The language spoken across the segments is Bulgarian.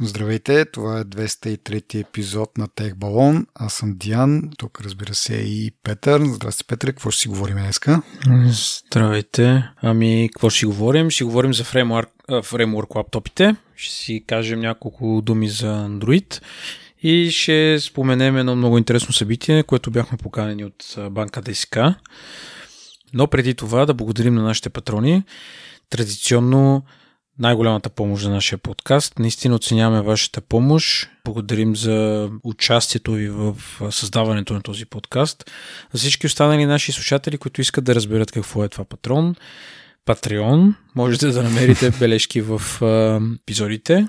Здравейте, това е 203 епизод на Тех Балон. Аз съм Диан, тук разбира се и Петър. Здрасти, Петър, какво ще си говорим днеска? Здравейте. Ами, какво ще говорим? Ще говорим за фреймворк, фреймворк лаптопите. Ще си кажем няколко думи за Android. И ще споменем едно много интересно събитие, което бяхме поканени от банка ДСК. Но преди това да благодарим на нашите патрони. Традиционно най-голямата помощ за нашия подкаст. Наистина оценяваме вашата помощ. Благодарим за участието ви в създаването на този подкаст. За всички останали наши слушатели, които искат да разберат какво е това патрон, Патреон, можете да намерите бележки в епизодите.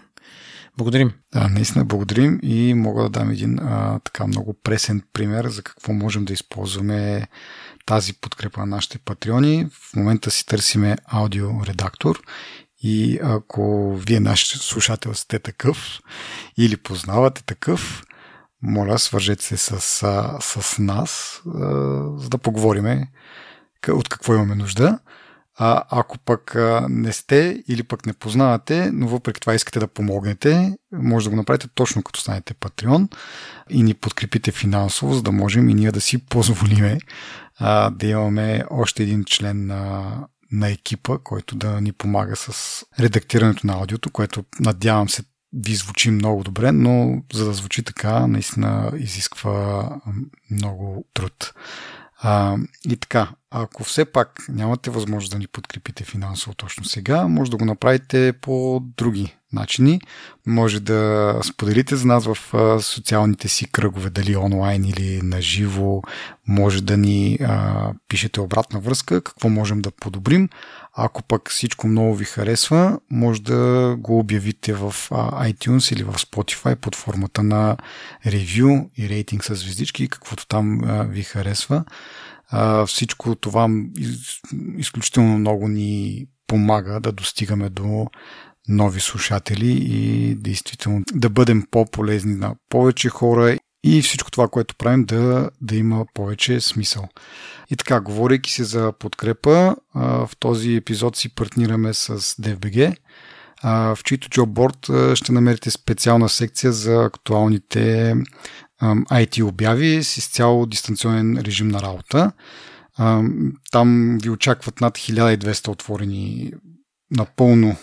Благодарим. Да, наистина благодарим и мога да дам един а, така много пресен пример за какво можем да използваме тази подкрепа на нашите патреони. В момента си търсиме аудиоредактор и ако вие нашите слушател сте такъв или познавате такъв, моля, свържете се с, с нас, за да поговориме от какво имаме нужда. А ако пък не сте или пък не познавате, но въпреки това искате да помогнете, може да го направите точно като станете Патреон и ни подкрепите финансово, за да можем и ние да си позволиме да имаме още един член на на екипа, който да ни помага с редактирането на аудиото, което надявам се ви звучи много добре, но за да звучи така, наистина изисква много труд. А, и така, ако все пак нямате възможност да ни подкрепите финансово точно сега, може да го направите по други начини. Може да споделите за нас в социалните си кръгове, дали онлайн или на живо. Може да ни а, пишете обратна връзка, какво можем да подобрим. Ако пък всичко много ви харесва, може да го обявите в iTunes или в Spotify под формата на ревю и рейтинг с звездички, каквото там ви харесва. Всичко това из, изключително много ни помага да достигаме до нови слушатели и действително да бъдем по-полезни на повече хора и всичко това, което правим да, да има повече смисъл. И така, говорейки се за подкрепа, в този епизод си партнираме с DFBG, в чийто джобборд ще намерите специална секция за актуалните IT обяви с изцяло дистанционен режим на работа. Там ви очакват над 1200 отворени напълно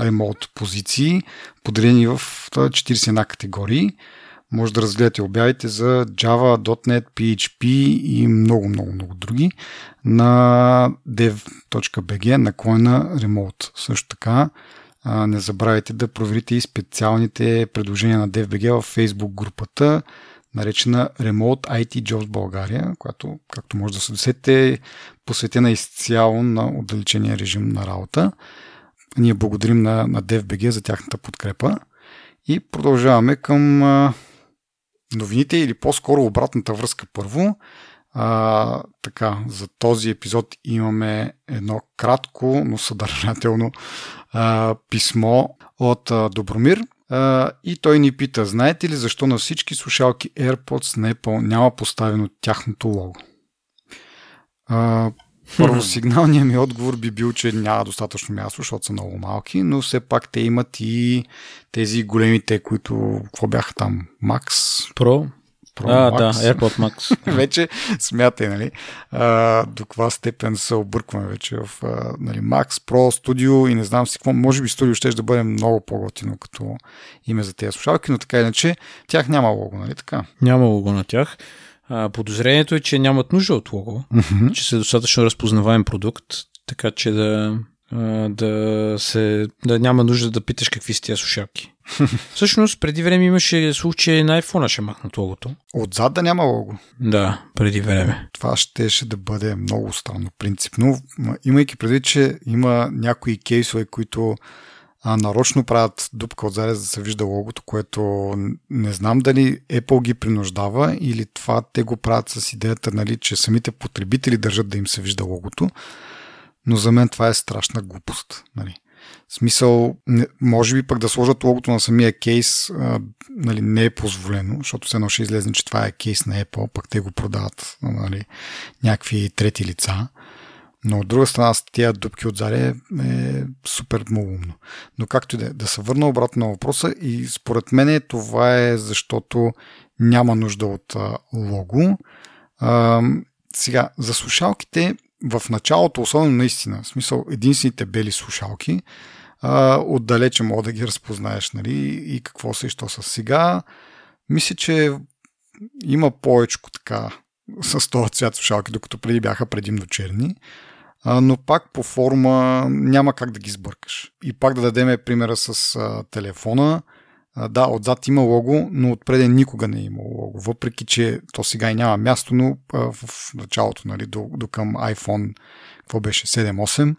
ремонт позиции, поделени в 41 категории. Може да разгледате обявите за Java, .NET, PHP и много, много, много други на dev.bg наклона Remote. Също така не забравяйте да проверите и специалните предложения на DFBG в Facebook групата, наречена Remote IT Jobs България, която, както може да се досетите, е посветена изцяло на отдалечения режим на работа. Ние благодарим на, на DFBG за тяхната подкрепа и продължаваме към новините или по-скоро обратната връзка първо. А, така, за този епизод имаме едно кратко, но съдържателно а, писмо от а, Добромир. А, и той ни пита, знаете ли защо на всички слушалки AirPods на Apple няма поставено тяхното лого? А, първо сигналният ми отговор би бил, че няма достатъчно място, защото са много малки, но все пак те имат и тези големите, които, какво бяха там, Max? Pro? Pro а, Max. да, AirPod Max. вече смятай, нали, а, до каква степен се объркваме вече в а, нали, Max, Pro, Studio и не знам си какво. Може би Studio ще да бъде много по-готино като име за тези слушалки, но така иначе тях няма лого, нали така? Няма лого на тях. Подозрението е, че нямат нужда от лого, mm-hmm. че са достатъчно разпознаваем продукт, така че да, да, се, да няма нужда да питаш какви са тия слушалки. Всъщност, преди време имаше случай на iPhone ще махнат логото. Отзад да няма лого. Да, преди време. Това щеше да бъде много странно принципно, имайки преди, че има някои кейсове, които а, нарочно правят дупка отзаде, за да се вижда логото, което не знам дали Apple ги принуждава или това те го правят с идеята, нали, че самите потребители държат да им се вижда логото, но за мен това е страшна глупост. Нали. Смисъл, може би пък да сложат логото на самия кейс а, нали, не е позволено, защото все едно ще излезе, че това е кейс на Apple, пък те го продават нали, някакви трети лица. Но от друга страна с тия дупки отзади е, е супер малумно. Но както и да е, да се върна обратно на въпроса и според мен това е защото няма нужда от а, лого. А, сега, за слушалките в началото, особено наистина, в смисъл единствените бели слушалки, а, отдалече мога да ги разпознаеш, нали, и какво се и що са. Сега, мисля, че има повече така с този цвят слушалки, докато преди бяха предимно черни, а, но пак по форма няма как да ги сбъркаш. И пак да дадем примера с а, телефона. Да, отзад има лого, но отпреде никога не е имало лого. Въпреки, че то сега и няма място, но в началото, нали, до, до към iPhone, какво беше, 7-8,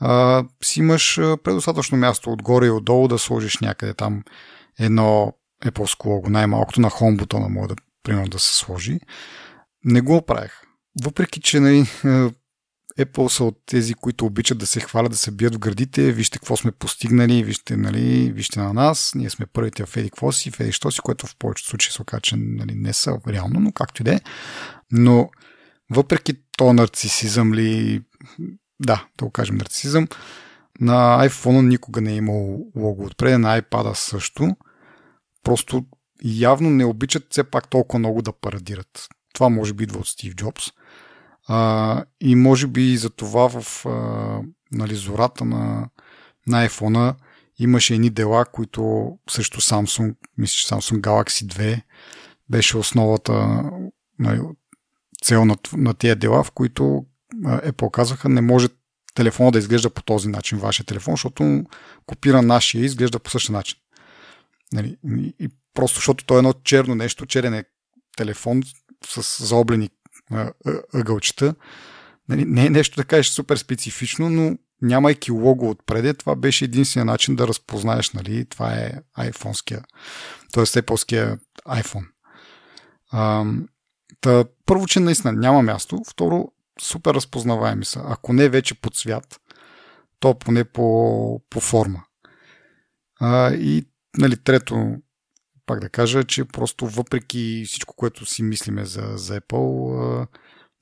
а, си имаш предостатъчно място отгоре и отдолу да сложиш някъде там едно Apple лого, най-малкото на Home бутона може да, примерно, да се сложи. Не го правих. Въпреки, че нали, Apple са от тези, които обичат да се хвалят, да се бият в градите, вижте какво сме постигнали, вижте, нали, вижте на нас, ние сме първите в Еди какво си, в Еди що си, което в повечето случаи се оказа, че нали, не са реално, но както и да е. Но въпреки то нарцисизъм ли, да, да го кажем нарцисизъм, на iPhone никога не е имал лого отпред, на iPad също. Просто явно не обичат все пак толкова много да парадират. Това може би идва от Стив Джобс. А, и може би за това в а, нали, зората на, на iPhone имаше едни дела, които срещу Samsung, мисля, че Samsung Galaxy 2 беше основата, нали, цел на, на тия дела, в които е показаха, не може телефона да изглежда по този начин, вашия телефон, защото копира нашия и изглежда по същия начин. Нали, и просто защото то е едно черно нещо, черен е телефон с заоблени ъгълчета. Нали, не е нещо да кажеш супер специфично, но нямайки лого отпреде, това беше единствения начин да разпознаеш, нали, това е iPhone-ския, т.е. Apple-ския iPhone. А, та, първо, че наистина няма място, второ, супер разпознаваеми са. Ако не вече по цвят, то поне по, по форма. А, и нали, трето, пак да кажа, че просто въпреки всичко, което си мислиме за, за Apple,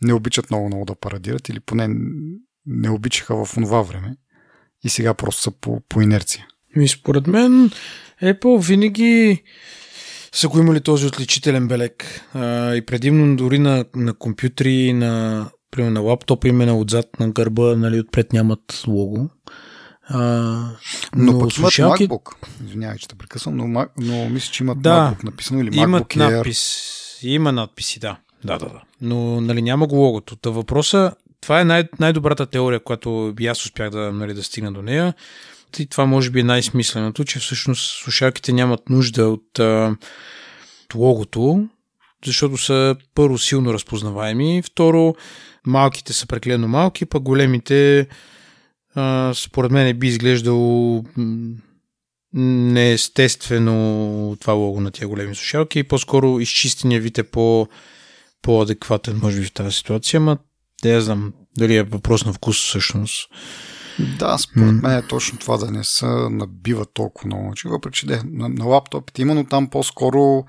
не обичат много много да парадират или поне не обичаха в това време и сега просто са по, по инерция. И според мен Apple винаги са го имали този отличителен белег. А, и предимно дори на, на компютри, на, примерно на лаптопа имена отзад на гърба, нали, отпред нямат лого. А, но, но пък слушалки... имат MacBook. Извинявай, че те прекъсвам, но, но мисля, че имат да, MacBook написано или MacBook имат Air. Надпис, има надписи, да. Да, да, да. Но нали, няма го логото. Та въпроса, това е най- най-добрата теория, която и аз успях да, нали, да стигна до нея. И това може би е най-смисленото, че всъщност слушалките нямат нужда от, а, от логото, защото са първо силно разпознаваеми, второ малките са преклено малки, пък големите а, според мен би изглеждало неестествено това лого на тия големи слушалки и по-скоро изчистения вид е по, по-адекватен, може би, в тази ситуация, ама да я знам дали е въпрос на вкус всъщност. Да, според мен е точно това да не се набива толкова много. Въпреки, че на, на лаптопите има, но там по-скоро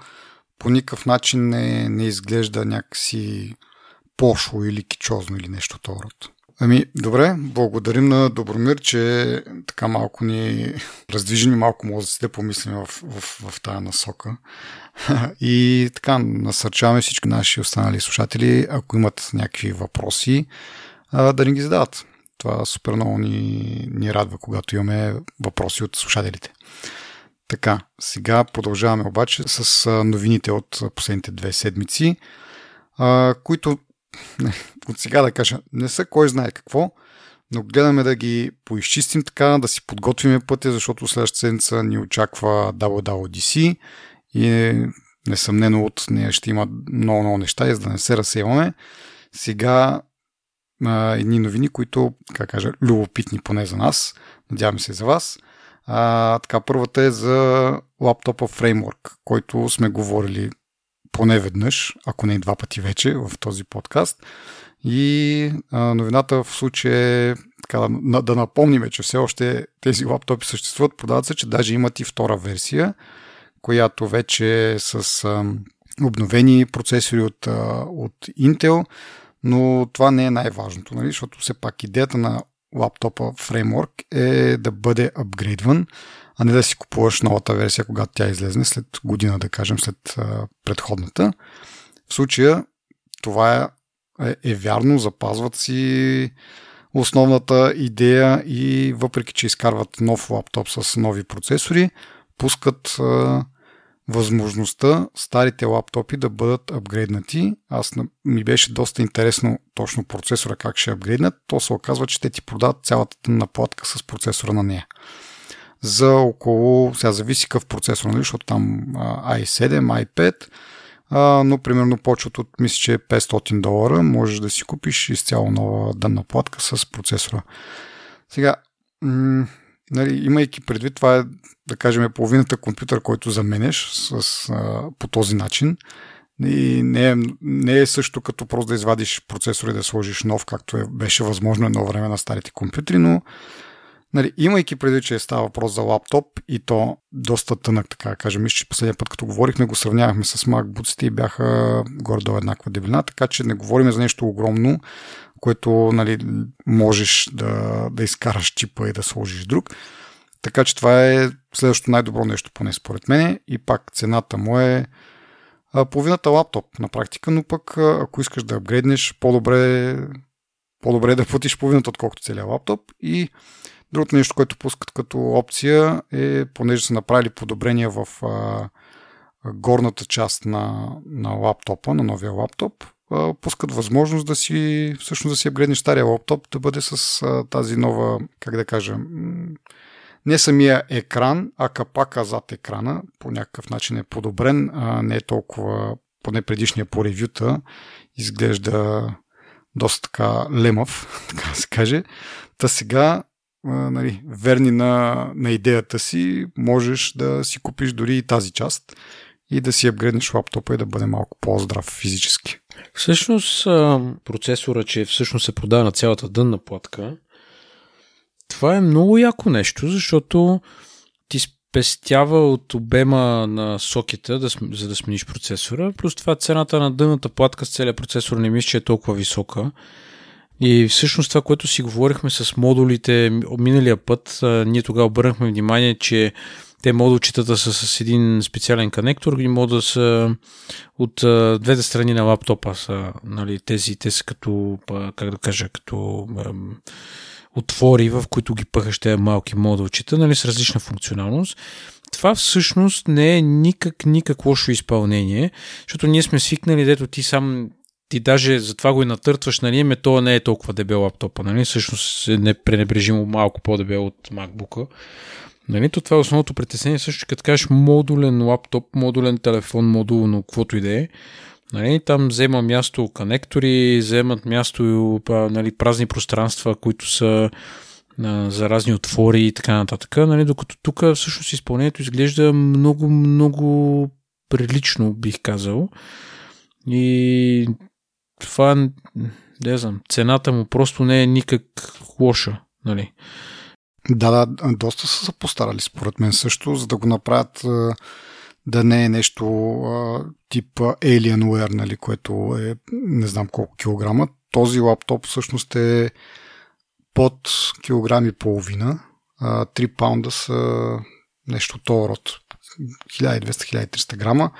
по никакъв начин не, не изглежда някакси пошло или кичозно или нещо това род. Ами, добре, благодарим на Добромир, че така малко ни раздвижени малко мозъците да помислим в, в, в тази насока. И така, насърчаваме всички наши останали слушатели, ако имат някакви въпроси, да ни ги задават. Това супер много ни, ни радва, когато имаме въпроси от слушателите. Така, сега продължаваме обаче с новините от последните две седмици, които от сега да кажа, не са кой знае какво, но гледаме да ги поизчистим така, да си подготвиме пътя, защото следващата седмица ни очаква WWDC и несъмнено от нея ще има много, много неща и за да не се разсеваме. Сега а, едни новини, които, как кажа, любопитни поне за нас, надявам се за вас. А, така, първата е за лаптопа Framework, който сме говорили поне веднъж, ако не и два пъти вече в този подкаст. И а, новината в случая е така, да, да напомним, че все още тези лаптопи съществуват, продават се, че даже имат и втора версия, която вече е с а, обновени процесори от, а, от Intel, но това не е най-важното, нали? защото все пак идеята на лаптопа фреймворк е да бъде апгрейдван, а не да си купуваш новата версия, когато тя излезне след година, да кажем, след а, предходната. В случая това е, е вярно, запазват си основната идея и въпреки, че изкарват нов лаптоп с нови процесори, пускат а, възможността старите лаптопи да бъдат апгрейднати. Аз ми беше доста интересно точно процесора как ще апгрейднат. То се оказва, че те ти продават цялата тъмна платка с процесора на нея. За около, сега зависи какъв процесор, нали, защото там i7, i5, а, но примерно почват от, мисля, че 500 е долара, можеш да си купиш изцяло нова дънна платка с процесора. Сега, м- нали, имайки предвид, това е, да кажем, половината компютър, който заменеш с, а, по този начин. И не е, не е също като просто да извадиш процесор и да сложиш нов, както е, беше възможно едно време на старите компютри, но Нали, имайки преди, че става въпрос за лаптоп и то доста тънък, така да кажем, мисля, че последния път, като говорихме, го сравнявахме с MacBook и бяха горе до еднаква дебелина, така че не говорим за нещо огромно, което нали, можеш да, да изкараш чипа и да сложиш друг. Така че това е следващото най-добро нещо, поне според мен. И пак цената му е половината лаптоп на практика, но пък ако искаш да апгрейднеш, по-добре, по-добре е да платиш половината, отколкото целият лаптоп. И Другото нещо, което пускат като опция е, понеже са направили подобрения в а, горната част на, на лаптопа, на новия лаптоп, а, пускат възможност да си, всъщност да си апгрейднеш стария лаптоп, да бъде с а, тази нова, как да кажа, не самия екран, а капака зад екрана по някакъв начин е подобрен, а не е толкова, поне предишния по ревюта, изглежда доста така лемав, така да се каже. Та сега нали, верни на, на идеята си, можеш да си купиш дори и тази част и да си апгрейднеш лаптопа и да бъде малко по-здрав физически. Всъщност процесора, че всъщност се продава на цялата дънна платка, това е много яко нещо, защото ти спестява от обема на сокета, да, за да смениш процесора, плюс това цената на дънната платка с целият процесор не мисля, че е толкова висока. И всъщност това, което си говорихме с модулите миналия път, ние тогава обърнахме внимание, че те модулчетата са с един специален конектор и могат да са от двете страни на лаптопа са, нали, тези, те са като, как да кажа, като отвори, в които ги пъхаш тези малки модулчета, нали, с различна функционалност. Това всъщност не е никак, никак лошо изпълнение, защото ние сме свикнали, дето ти сам ти даже затова го и натъртваш, нали, ме то не е толкова дебел лаптопа, нали, всъщност е непренебрежимо малко по-дебел от MacBook. Нали, то това е основното притеснение, също като кажеш модулен лаптоп, модулен телефон, модулно, каквото и да е. Нали, там взема място конектори, вземат място нали, празни пространства, които са а, за разни отвори и така нататък. Нали, докато тук всъщност изпълнението изглежда много, много прилично, бих казал. И това, не знам, цената му просто не е никак лоша, нали? Да, да, доста са се постарали според мен също, за да го направят да не е нещо тип Alienware, нали, което е не знам колко килограма. Този лаптоп всъщност е под килограм и половина. 3 паунда са нещо то род. 1200-1300 грама.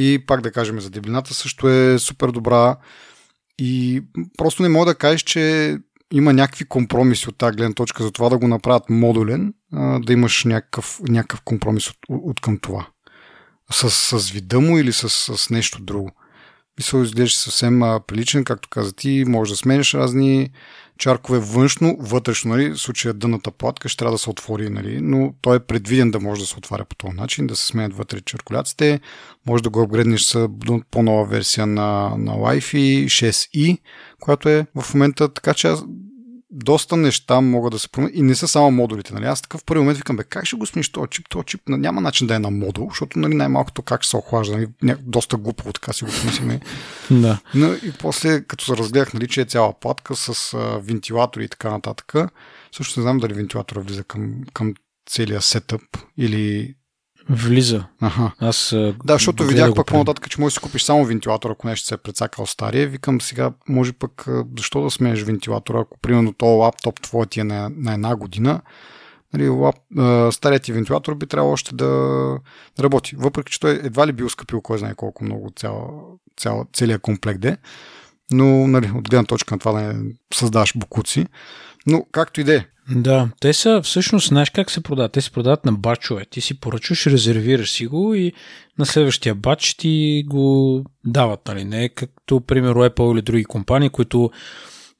И пак да кажем за дебелината също е супер добра. И просто не мога да кажеш, че има някакви компромиси от тази гледна точка за това да го направят модулен, да имаш някакъв, някакъв компромис от, от към това. С, с вида му или с, с нещо друго. Мисъл изглежда съвсем приличен, както каза ти, може да сменяш разни чаркове външно, вътрешно, нали, в случая дъната платка ще трябва да се отвори, нали, но той е предвиден да може да се отваря по този начин, да се сменят вътре черкуляците, може да го апгрейднеш с по-нова версия на, на Wi-Fi 6E, която е в момента така, че доста неща могат да се променят и не са само модулите. Нали? Аз такъв първи момент викам, бе, как ще го смениш този чип? Този чип няма начин да е на модул, защото нали, най-малкото как ще се охлажда. Нали? Доста глупо, така си го помислиме. да. Но и после, като се разгледах, нали, че е цяла платка с а, вентилатори и така нататък, също не знам дали вентилатора влиза към, към целия сетъп или Влиза. Аха. Аз. Да, защото видях пък по-нататък, че можеш да си купиш само вентилатор, ако нещо се е прецакал стария. Викам сега, може пък, защо да сменеш вентилатора, ако примерно този лаптоп твой ти е на, на една година, нали, лап, а, старият ти вентилатор би трябвало още да работи. Въпреки, че той едва ли би ускъпил кой знае колко много цял, цял, целият комплект е. Но, нали, от гледна точка на това да не създаваш букуци. Но, както и да е. Да, те са всъщност, знаеш как се продават? Те се продават на бачове. Ти си поръчваш, резервираш си го и на следващия бач ти го дават, нали? Не както, примерно, Apple или други компании, които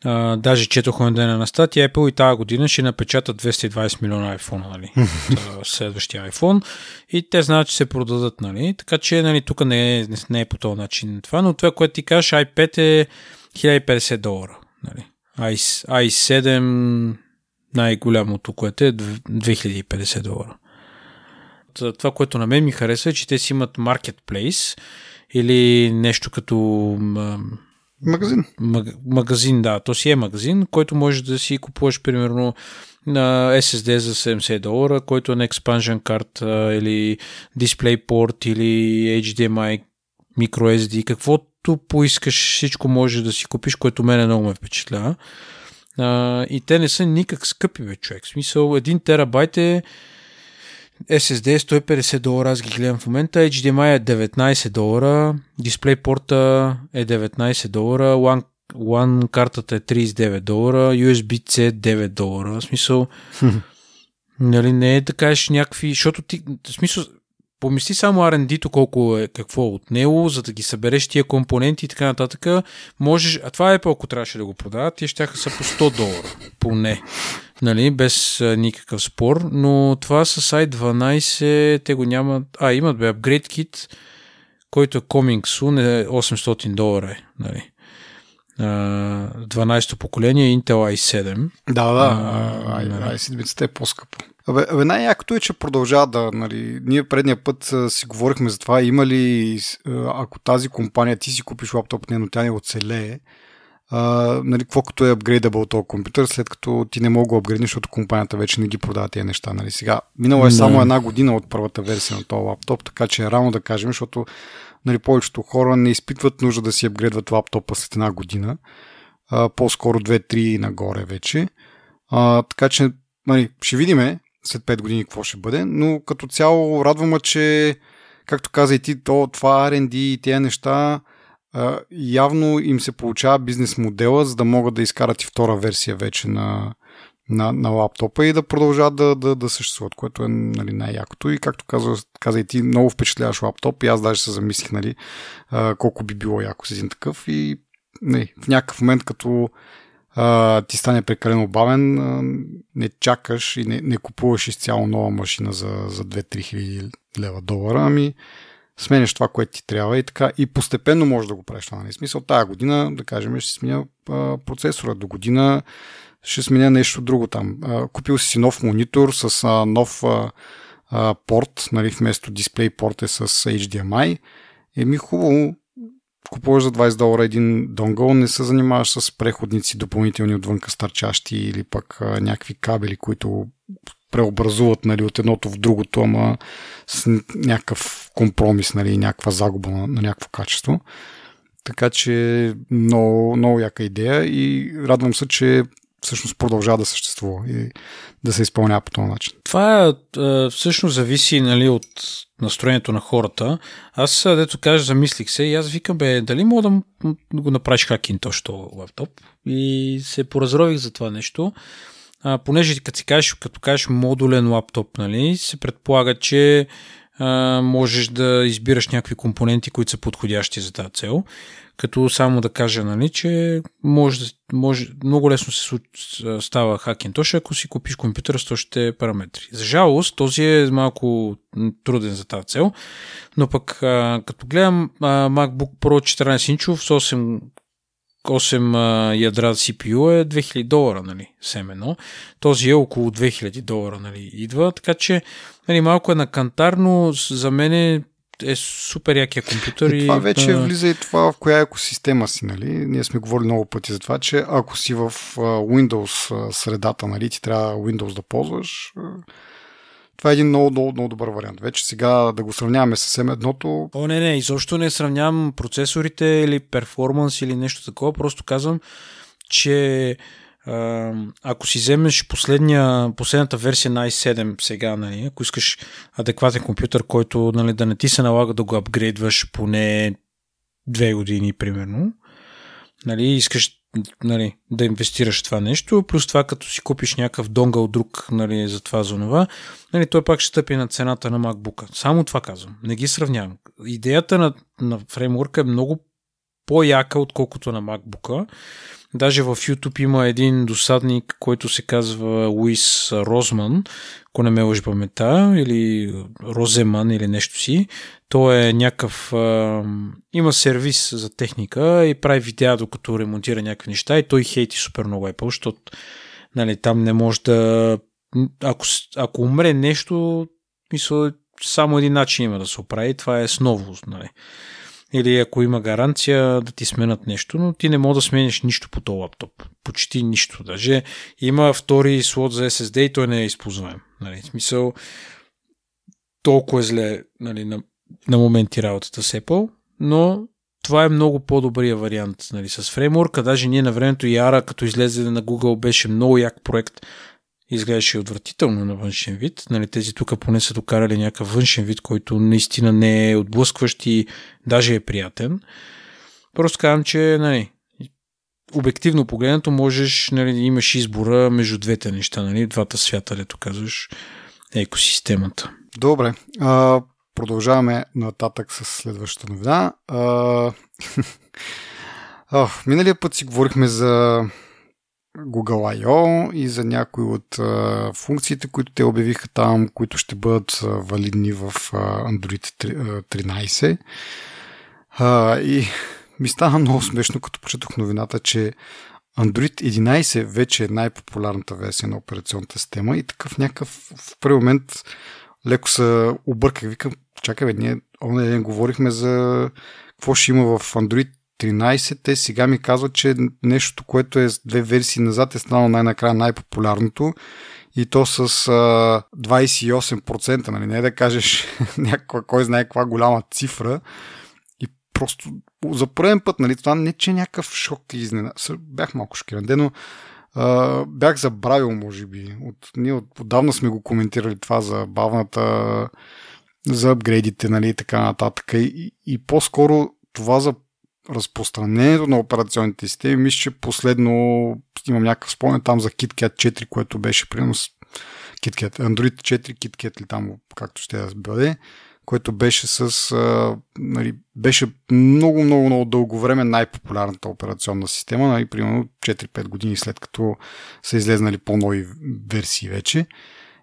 а, даже четох на ден на статия, Apple и тази година ще напечатат 220 милиона iPhone, нали? следващия iPhone. И те знаят, че се продадат, нали? Така че, нали, тук не е, не е по този начин това, но това, което ти кажеш, iPad е 1050 долара, нали? i, i7 най-голямото, което е 2050 долара. Това, което на мен ми харесва е, че те си имат marketplace или нещо като Магазин. Маг, магазин, да. То си е магазин, който може да си купуваш примерно на SSD за 70 долара, който е на expansion карта или DisplayPort или HDMI, microSD, каквото поискаш, всичко може да си купиш, което мене много ме впечатлява. А, и те не са никак скъпи, бе, човек. В смисъл, 1 терабайт е SSD е 150 долара, аз ги гледам в момента, HDMI е 19 долара, DisplayPort е 19 долара, One, One картата е 39 долара, USB-C е 9 долара, в смисъл, нали, не е да кажеш някакви, защото ти, в смисъл, помисли само R&D-то колко е, какво е от него, за да ги събереш тия компоненти и така нататък, можеш, а това е ако трябваше да го продават, тия ще са по 100 долара, поне нали, без а, никакъв спор, но това с i12 те го нямат, а имат бе, Upgrade Kit, който е Coming Soon е 800 долара, е, нали. 12-то поколение Intel i7. Да, да, а, i7 е по-скъпо. Абе, абе най-якото е, че продължава да, нали, ние предния път а, си говорихме за това, има ли, ако тази компания, ти си купиш лаптоп, не, но тя не оцелее, а, нали, какво като е апгрейдабъл този компютър, след като ти не мога да апгрейднеш, защото компанията вече не ги продава тези неща. Нали. Сега, минало е само една година от първата версия на този лаптоп, така че е рано да кажем, защото нали, повечето хора не изпитват нужда да си апгрейдват лаптопа след една година. А, по-скоро 2-3 нагоре вече. А, така че нали, ще видиме след 5 години какво ще бъде, но като цяло радвам че както каза и ти, то, това R&D и тези неща явно им се получава бизнес модела, за да могат да изкарат и втора версия вече на, на, на лаптопа и да продължават да, да, да съществуват, което е нали, най-якото. И както каза, каза и ти, много впечатляваш лаптоп и аз даже се замислих нали, колко би било яко с един такъв и не, нали, в някакъв момент като а, ти стане прекалено бавен, а, не чакаш и не, не купуваш изцяло нова машина за, за 2-3 хиляди лева долара, ами сменяш това, което ти трябва и така. И постепенно можеш да го правиш това. Нали? Смисъл, тая година, да кажем, ще сменя а, процесора. До година ще сменя нещо друго там. А, купил си нов монитор с а, нов а, а, порт, нали, вместо дисплей порт е с HDMI. Еми хубаво, купуваш за 20 долара един донгъл, не се занимаваш с преходници допълнителни отвънка стърчащи или пък а, някакви кабели, които преобразуват нали, от едното в другото, ама с някакъв компромис, нали, някаква загуба на, на някакво качество. Така че много, много яка идея и радвам се, че всъщност продължава да съществува и да се изпълнява по този начин. Това е, всъщност зависи нали, от настроението на хората. Аз, дето кажа, замислих се и аз викам, бе, дали мога да го направиш хакин точно лаптоп и се поразрових за това нещо а, понеже като си кажеш, като кажеш модулен лаптоп, нали, се предполага, че можеш да избираш някакви компоненти, които са подходящи за тази цел. Като само да кажа, нали, че може, може, много лесно се става точно ако си купиш компютър с точните параметри. За жалост, този е малко труден за тази цел, но пък а, като гледам а, MacBook Pro 14 инчов с 8 8 ядра CPU е 2000 долара, нали, семено. Този е около 2000 долара, нали, идва, така че, нали, малко е на кантар, но за мен е, е супер якия компютър. И това и, вече влиза и това в коя екосистема си, нали. Ние сме говорили много пъти за това, че ако си в Windows средата, нали, ти трябва Windows да ползваш, това е един много, много, много добър вариант. Вече сега да го сравняваме с M1-то... О, не, не, изобщо не сравнявам процесорите или перформанс или нещо такова, просто казвам, че ако си вземеш последната версия на i7 сега, нали, ако искаш адекватен компютър, който нали, да не ти се налага да го апгрейдваш поне две години, примерно, нали, искаш нали, да инвестираш в това нещо, плюс това като си купиш някакъв донгъл друг нали, за това за това, нали, той пак ще стъпи на цената на MacBook. Само това казвам. Не ги сравнявам. Идеята на, на фреймворка е много по-яка, отколкото на MacBook. Даже в YouTube има един досадник, който се казва Луис Розман, ако не ме лъжи памета, или Роземан или нещо си. Той е някакъв... Има сервис за техника и прави видеа докато ремонтира някакви неща и той хейти супер много Apple, защото нали, там не може да... Ако, ако умре нещо, мисля, само един начин има да се оправи. Това е с новост. Нали или ако има гаранция да ти сменят нещо, но ти не мога да смениш нищо по този лаптоп. Почти нищо. Даже има втори слот за SSD и той не е използваем. Нали, в смисъл, толкова е зле нали, на, на моменти работата с Apple, но това е много по-добрия вариант нали, с фреймворка. Даже ние на времето Яра, като излезе на Google, беше много як проект изглеждаше отвратително на външен вид. Нали, тези тук поне са докарали някакъв външен вид, който наистина не е отблъскващ и даже е приятен. Просто казвам, че нали, обективно погледнато можеш, нали, имаш избора между двете неща, нали, двата свята, дето казваш, екосистемата. Добре. А, продължаваме нататък с следващата новина. А, а, миналия път си говорихме за Google I.O. и за някои от а, функциите, които те обявиха там, които ще бъдат а, валидни в а, Android 13. А, и ми стана много смешно, като почетох новината, че Android 11 вече е най-популярната версия на операционната система и такъв някакъв в първи момент леко се обърках. Викам, чакай бе, ние ден говорихме за какво ще има в Android 13, те сега ми казват, че нещото, което е с две версии назад е станало най-накрая най-популярното и то с а, 28%, нали? не е да кажеш някаква, кой знае каква голяма цифра и просто за първен път, нали, това не че е някакъв шок и изненада. Бях малко шокиран, но а, бях забравил, може би. От, ние от, отдавна сме го коментирали това за бавната за апгрейдите, нали, и така нататък. И, и по-скоро това за разпространението на операционните системи, мисля, че последно имам някакъв спомен там за KitKat 4, което беше примерно KitKat, Android 4, KitKat или там, както ще да бъде, което беше с, а, нали, беше много, много, много дълго време най-популярната операционна система, нали, примерно 4-5 години след като са излезнали по-нови версии вече.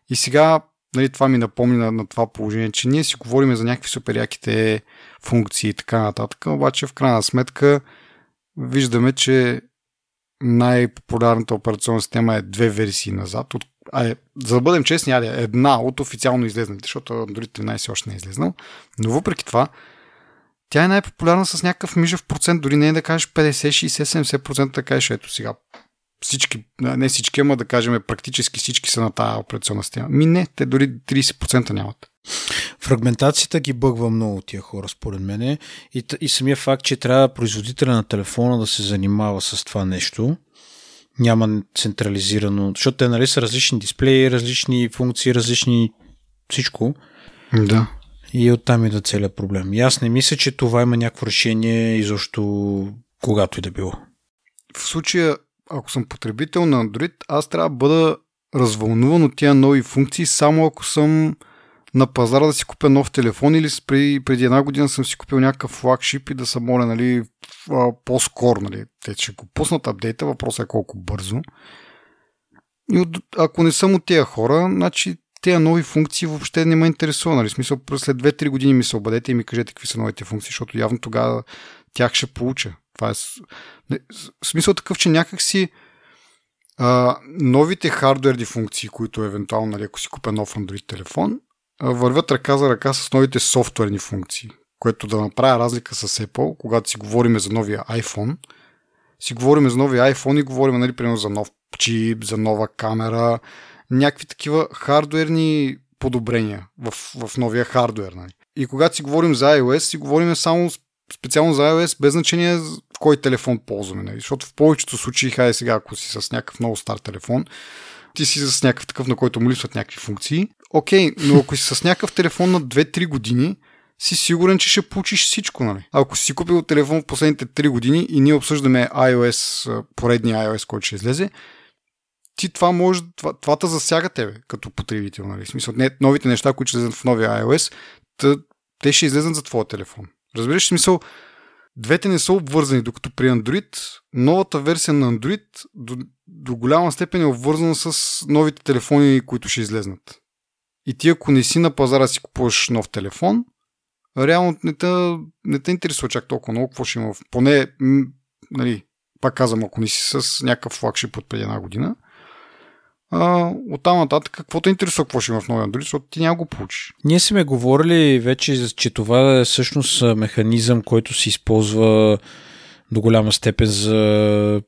И сега нали, това ми напомня на, на това положение, че ние си говорим за някакви супер яките функции и така нататък, обаче в крайна сметка виждаме, че най-популярната операционна система е две версии назад. От, а е, за да бъдем честни, е една от официално излезналите, защото Android 13 още не е излезнал. Но въпреки това, тя е най-популярна с някакъв мижав процент, дори не е да кажеш 50, 60, 70%, да кажеш ето сега всички, не всички, ама да кажем практически всички са на тази операционна система. Ми не, те дори 30% нямат. Фрагментацията ги бъгва много тия хора, според мен. И, и самия факт, че трябва производителя на телефона да се занимава с това нещо, няма централизирано, защото те нали са различни дисплеи, различни функции, различни всичко. Да. И оттам и да целият проблем. И аз не мисля, че това има някакво решение изобщо когато и да било. В случая ако съм потребител на Android, аз трябва да бъда развълнуван от тия нови функции, само ако съм на пазара да си купя нов телефон или преди, преди една година съм си купил някакъв флагшип и да съм моля нали, по-скоро. Нали. Те ще го пуснат апдейта, въпросът е колко бързо. И от, ако не съм от тия хора, значи тези нови функции въобще не ме интересува. Нали? Смисъл, след 2-3 години ми се обадете и ми кажете какви са новите функции, защото явно тогава тях ще получа. Това е смисъл такъв, че някакси а, новите хардуерни функции, които евентуално, нали, ако си купя нов Android телефон, а, вървят ръка за ръка с новите софтуерни функции, което да направя разлика с Apple, когато си говорим за новия iPhone, си говорим за новия iPhone и говорим, нали, примерно за нов чип, за нова камера, някакви такива хардуерни подобрения в, в новия хардвер. Нали. И когато си говорим за iOS, си говорим само специално за iOS, без значение кой телефон ползваме. Нали? Защото в повечето случаи, хайде сега, ако си с някакъв много стар телефон, ти си с някакъв такъв, на който му липсват някакви функции. Окей, но ако си с някакъв телефон на 2-3 години, си сигурен, че ще получиш всичко. Нали? Ако си купил телефон в последните 3 години и ние обсъждаме iOS, поредния iOS, който ще излезе, ти това може, това, това те засяга тебе като потребител. Нали? В смисъл, не, новите неща, които ще излезат в новия iOS, те ще излезат за твоя телефон. Разбираш, смисъл, двете не са обвързани, докато при Android, новата версия на Android до, до голяма степен е обвързана с новите телефони, които ще излезнат. И ти ако не си на пазара си купуваш нов телефон, реално не те, не те интересува чак толкова много какво ще има. Поне, нали, пак казвам, ако не си с някакъв флагшип от преди една година, а, оттам нататък какво те интересува какво ще има в новия Android, защото ти няма го получиш. Ние сме говорили вече, че това е всъщност механизъм, който се използва до голяма степен за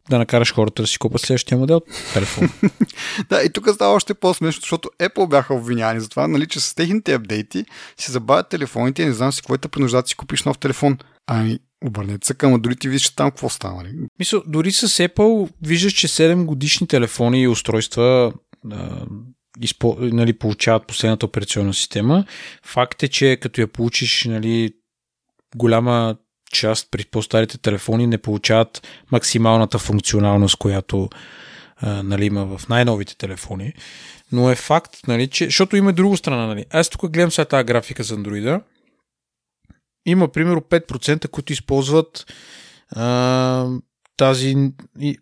да накараш хората да си купат следващия модел телефон. да, и тук става още по-смешно, защото Apple бяха обвиняни за това, нали, че с техните апдейти си забавят телефоните и не знам си какво е принуждат да си купиш нов телефон. Ами, обърнете се към Android и вижте там какво става. Нали? Мисля, дори с Apple виждаш, че 7 годишни телефони и устройства а, изпо, нали, получават последната операционна система. Факт е, че като я получиш нали, голяма част при по-старите телефони не получават максималната функционалност, която а, нали, има в най-новите телефони. Но е факт, нали, че, защото има друга страна. Нали. Аз тук гледам сега тази графика за Android. Има, примерно, 5%, които използват а, тази,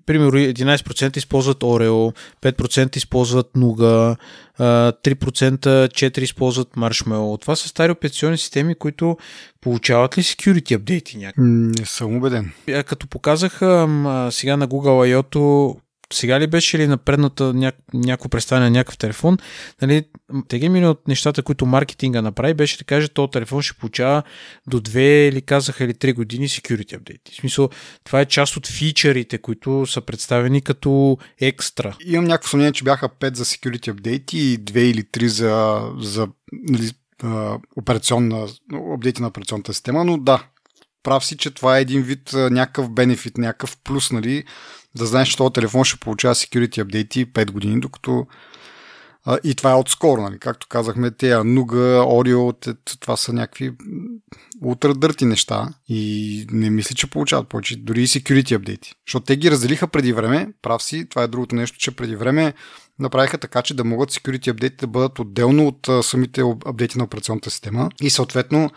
примерно 11% използват Oreo, 5% използват Nuga, 3% 4% използват Marshmallow. Това са стари операционни системи, които получават ли security апдейти някакви? Не съм убеден. Като показаха сега на Google I.O. сега ли беше ли на предната ня... някакво представяне на някакъв телефон, нали, теги мини от нещата, които маркетинга направи, беше да каже, този телефон ще получава до 2 или казаха или 3 години security update. В смисъл, това е част от фичърите, които са представени като екстра. Имам някакво съмнение, че бяха 5 за security update и 2 или 3 за, за нали, операционна, апдейти на операционната система, но да, прав си, че това е един вид някакъв бенефит, някакъв плюс, нали, да знаеш, че този телефон ще получава security апдейти 5 години, докато а, и това е отскоро, нали? Както казахме, те Nuga, Oreo, това са някакви ултрадърти неща и не мисля, че получават повече, дори и security апдейти. Защото те ги разделиха преди време, прав си, това е другото нещо, че преди време направиха така, че да могат security апдейти да бъдат отделно от самите апдейти на операционната система и съответно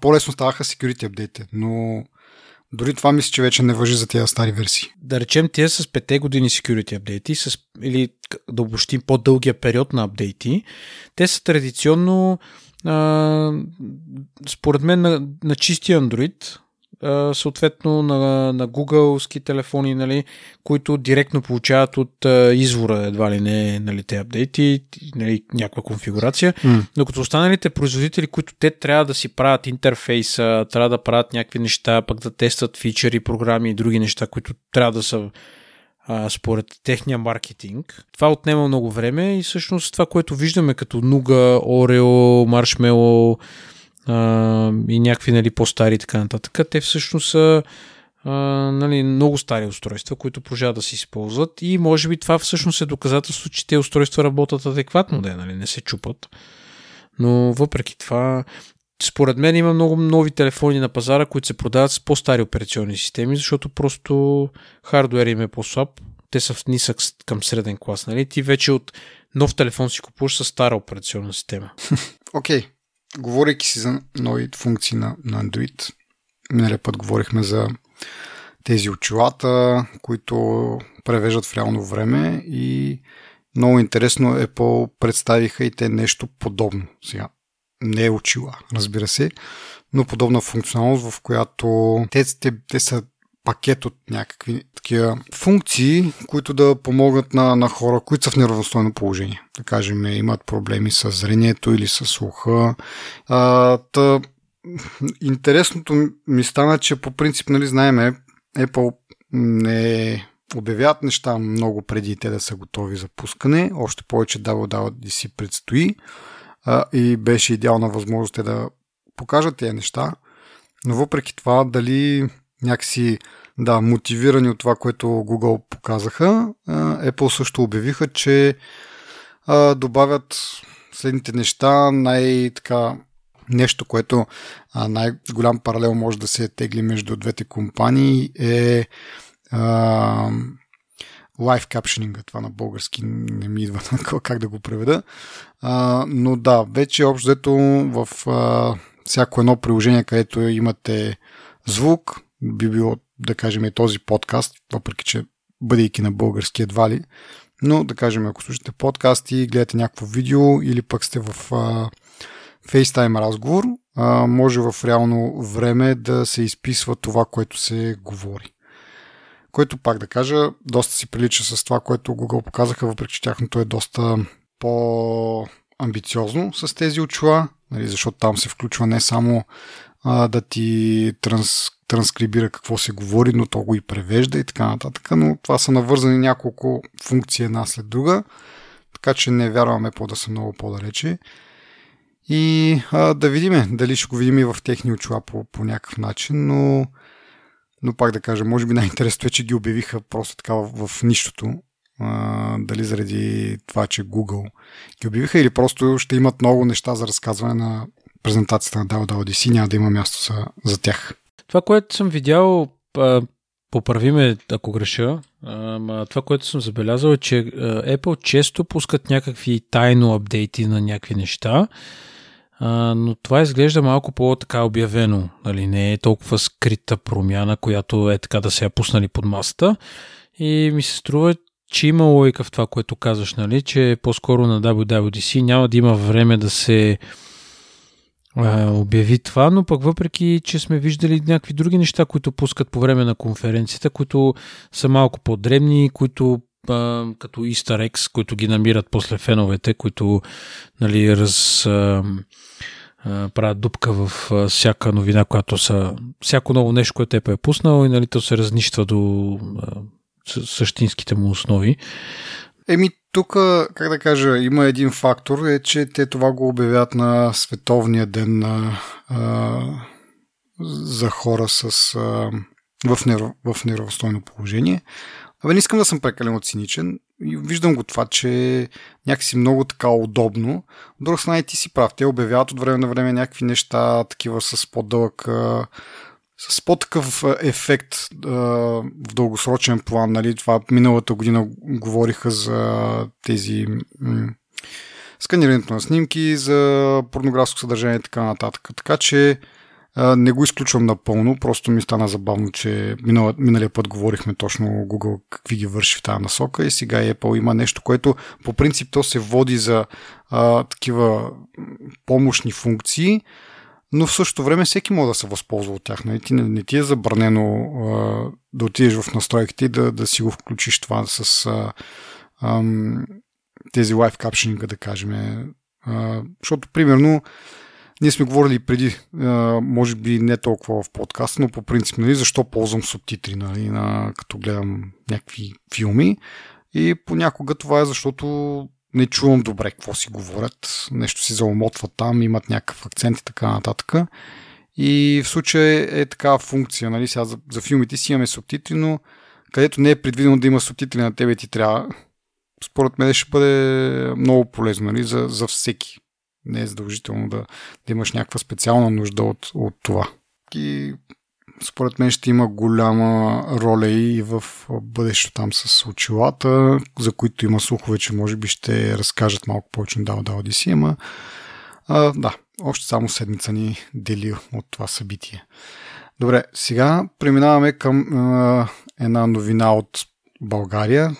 по-лесно ставаха security апдейти. Но дори това мисля, че вече не въжи за тези стари версии. Да речем, тия с 5 години security апдейти, с, или да обобщим по-дългия период на апдейти, те са традиционно а, според мен на, на чисти Android, съответно на, на Google-ски телефони, нали, които директно получават от а, извора едва ли не нали, те апдейти, нали, някаква конфигурация, mm. докато останалите производители, които те трябва да си правят интерфейса, трябва да правят някакви неща, пък да тестват фичери, програми и други неща, които трябва да са а, според техния маркетинг. Това отнема много време и всъщност това, което виждаме като Nuga, Oreo, Marshmallow, а, и някакви нали, по-стари и така нататък. Те всъщност са а, нали, много стари устройства, които продължават да се използват и може би това всъщност е доказателство, че те устройства работят адекватно, да, нали, не се чупат. Но въпреки това, според мен има много нови телефони на пазара, които се продават с по-стари операционни системи, защото просто хардуер им е по-слаб. Те са в нисък към среден клас. Нали? Ти вече от нов телефон си купуваш с стара операционна система. Окей, okay говорейки си за нови функции на, на Android, миналия път говорихме за тези очилата, които превеждат в реално време и много интересно Apple представиха и те нещо подобно. Сега, не е очила, разбира се, но подобна функционалност, в която те, те, те са пакет от някакви такива функции, които да помогнат на, на хора, които са в неравностойно положение. Да кажем, имат проблеми с зрението или с слуха. А, та, интересното ми стана, че по принцип, нали, знаеме, Apple не обявяват неща много преди те да са готови за пускане. Още повече WWDC предстои. а, и беше идеална възможност те да покажат тези неща. Но въпреки това, дали някакси да, мотивирани от това, което Google показаха, Apple също обявиха, че добавят следните неща, най-така нещо, което най-голям паралел може да се тегли между двете компании е а, лайв капшенинга. Това на български не ми идва как да го преведа. А, но да, вече общо в а, всяко едно приложение, където имате звук, би било, да кажем, този подкаст, въпреки че бъдейки на български едва ли, но да кажем, ако слушате подкасти, гледате някакво видео или пък сте в а, FaceTime разговор, а, може в реално време да се изписва това, което се говори. Което пак да кажа, доста си прилича с това, което Google показаха, въпреки че тяхното е доста по-амбициозно с тези очила, нали, защото там се включва не само а, да ти транс, транскрибира какво се говори, но то го и превежда и така нататък. Но това са навързани няколко функции една след друга, така че не вярваме по да са много по-далече. И а, да видиме дали ще го видим и в техни очила по, по някакъв начин, но, но пак да кажа, може би най-интересното е, че ги обявиха просто така в, в нищото. А, дали заради това, че Google ги обявиха или просто ще имат много неща за разказване на презентацията на DAO няма да има място за, за тях. Това, което съм видял, поправи ме ако греша, това, което съм забелязал е, че Apple често пускат някакви тайно апдейти на някакви неща, но това изглежда малко по-така обявено. Нали? Не е толкова скрита промяна, която е така да се я пуснали под масата. И ми се струва, че има логика в това, което казваш, нали? че по-скоро на WWDC няма да има време да се а, обяви това, но пък въпреки, че сме виждали някакви други неща, които пускат по време на конференцията, които са малко по-дребни, които а, като Easter eggs, които ги намират после феновете, които нали, раз, а, а, правят дупка в а, всяка новина, която са, всяко ново нещо, което е пуснал и нали, то се разнищва до а, същинските му основи. Еми, тук, как да кажа, има един фактор, е, че те това го обявят на Световния ден на, а, за хора с, а, в, нерв, в нервостойно положение. Абе, не искам да съм прекалено циничен виждам го това, че някакси много така удобно. От страна и ти си прав. Те обявяват от време на време някакви неща, такива с по-дълъг с по-такъв ефект а, в дългосрочен план. Нали? Това миналата година говориха за тези м- сканирането на снимки, за порнографско съдържание и така нататък. Така че а, не го изключвам напълно, просто ми стана забавно, че минал, миналия път говорихме точно Google какви ги върши в тази насока и сега Apple има нещо, което по принцип то се води за а, такива помощни функции, но в същото време всеки може да се възползва от тях. Нали? Ти, не, не ти е забранено а, да отидеш в настройките и да, да си го включиш това с а, ам, тези лайф капшенинга, да кажем. А, защото, примерно, ние сме говорили преди, а, може би не толкова в подкаст, но по принцип, нали, защо ползвам субтитри, нали, на, като гледам някакви филми. И понякога това е защото не чувам добре какво си говорят, нещо си заомотват там, имат някакъв акцент и така нататък. И в случая е такава функция, нали, сега за, за филмите си имаме субтитри, но където не е предвидено да има субтитри на тебе ти трябва, според мен ще бъде много полезно, нали, за, за всеки. Не е задължително да, да имаш някаква специална нужда от, от това. И според мен ще има голяма роля и в бъдещето там с очилата, за които има слухове, че може би ще разкажат малко повече на Odyssey, ама а, да, още само седмица ни дели от това събитие. Добре, сега преминаваме към а, една новина от България.